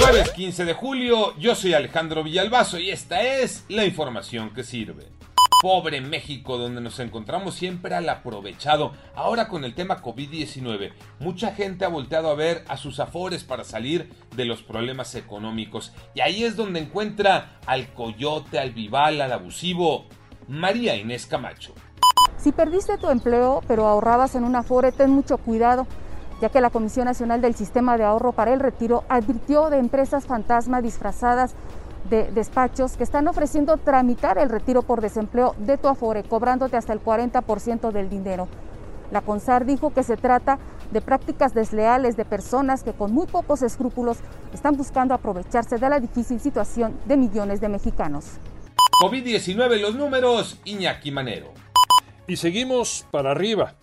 Jueves 15 de julio, yo soy Alejandro Villalbazo y esta es la información que sirve. Pobre México, donde nos encontramos siempre al aprovechado. Ahora con el tema COVID-19, mucha gente ha volteado a ver a sus afores para salir de los problemas económicos. Y ahí es donde encuentra al coyote, al vival, al abusivo. María Inés Camacho. Si perdiste tu empleo, pero ahorrabas en un afore, ten mucho cuidado ya que la Comisión Nacional del Sistema de Ahorro para el Retiro advirtió de empresas fantasma disfrazadas de despachos que están ofreciendo tramitar el retiro por desempleo de tu Afore, cobrándote hasta el 40% del dinero. La CONSAR dijo que se trata de prácticas desleales de personas que con muy pocos escrúpulos están buscando aprovecharse de la difícil situación de millones de mexicanos. COVID-19 los números, Iñaki Manero. Y seguimos para arriba.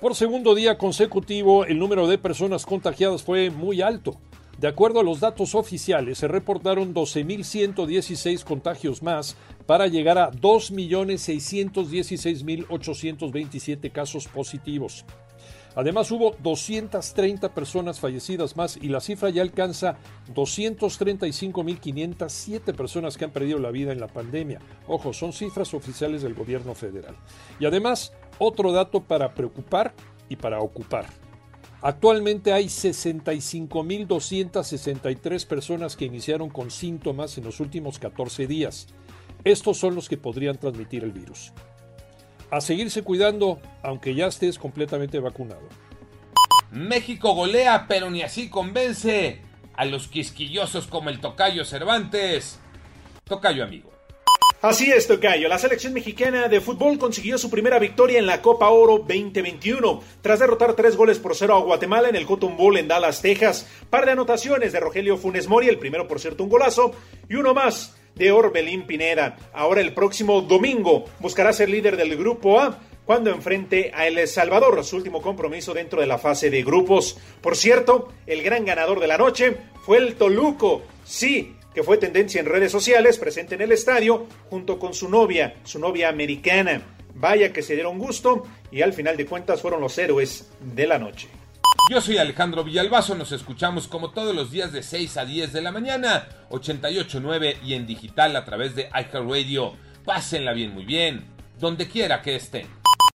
Por segundo día consecutivo, el número de personas contagiadas fue muy alto. De acuerdo a los datos oficiales, se reportaron 12.116 contagios más para llegar a 2.616.827 casos positivos. Además hubo 230 personas fallecidas más y la cifra ya alcanza 235.507 personas que han perdido la vida en la pandemia. Ojo, son cifras oficiales del gobierno federal. Y además otro dato para preocupar y para ocupar. Actualmente hay 65.263 personas que iniciaron con síntomas en los últimos 14 días. Estos son los que podrían transmitir el virus. A seguirse cuidando, aunque ya estés completamente vacunado. México golea, pero ni así convence a los quisquillosos como el Tocayo Cervantes. Tocayo amigo. Así es, Tocayo. La selección mexicana de fútbol consiguió su primera victoria en la Copa Oro 2021 tras derrotar tres goles por cero a Guatemala en el Cotton Bowl en Dallas, Texas. Par de anotaciones de Rogelio Funes Mori, el primero por cierto un golazo, y uno más de Orbelín Pineda. Ahora el próximo domingo buscará ser líder del Grupo A cuando enfrente a El Salvador, su último compromiso dentro de la fase de grupos. Por cierto, el gran ganador de la noche fue el Toluco. Sí, que fue tendencia en redes sociales, presente en el estadio, junto con su novia, su novia americana. Vaya que se dieron gusto y al final de cuentas fueron los héroes de la noche. Yo soy Alejandro Villalbazo, nos escuchamos como todos los días de 6 a 10 de la mañana, 88.9 y en digital a través de iHeartRadio. Pásenla bien, muy bien, donde quiera que estén.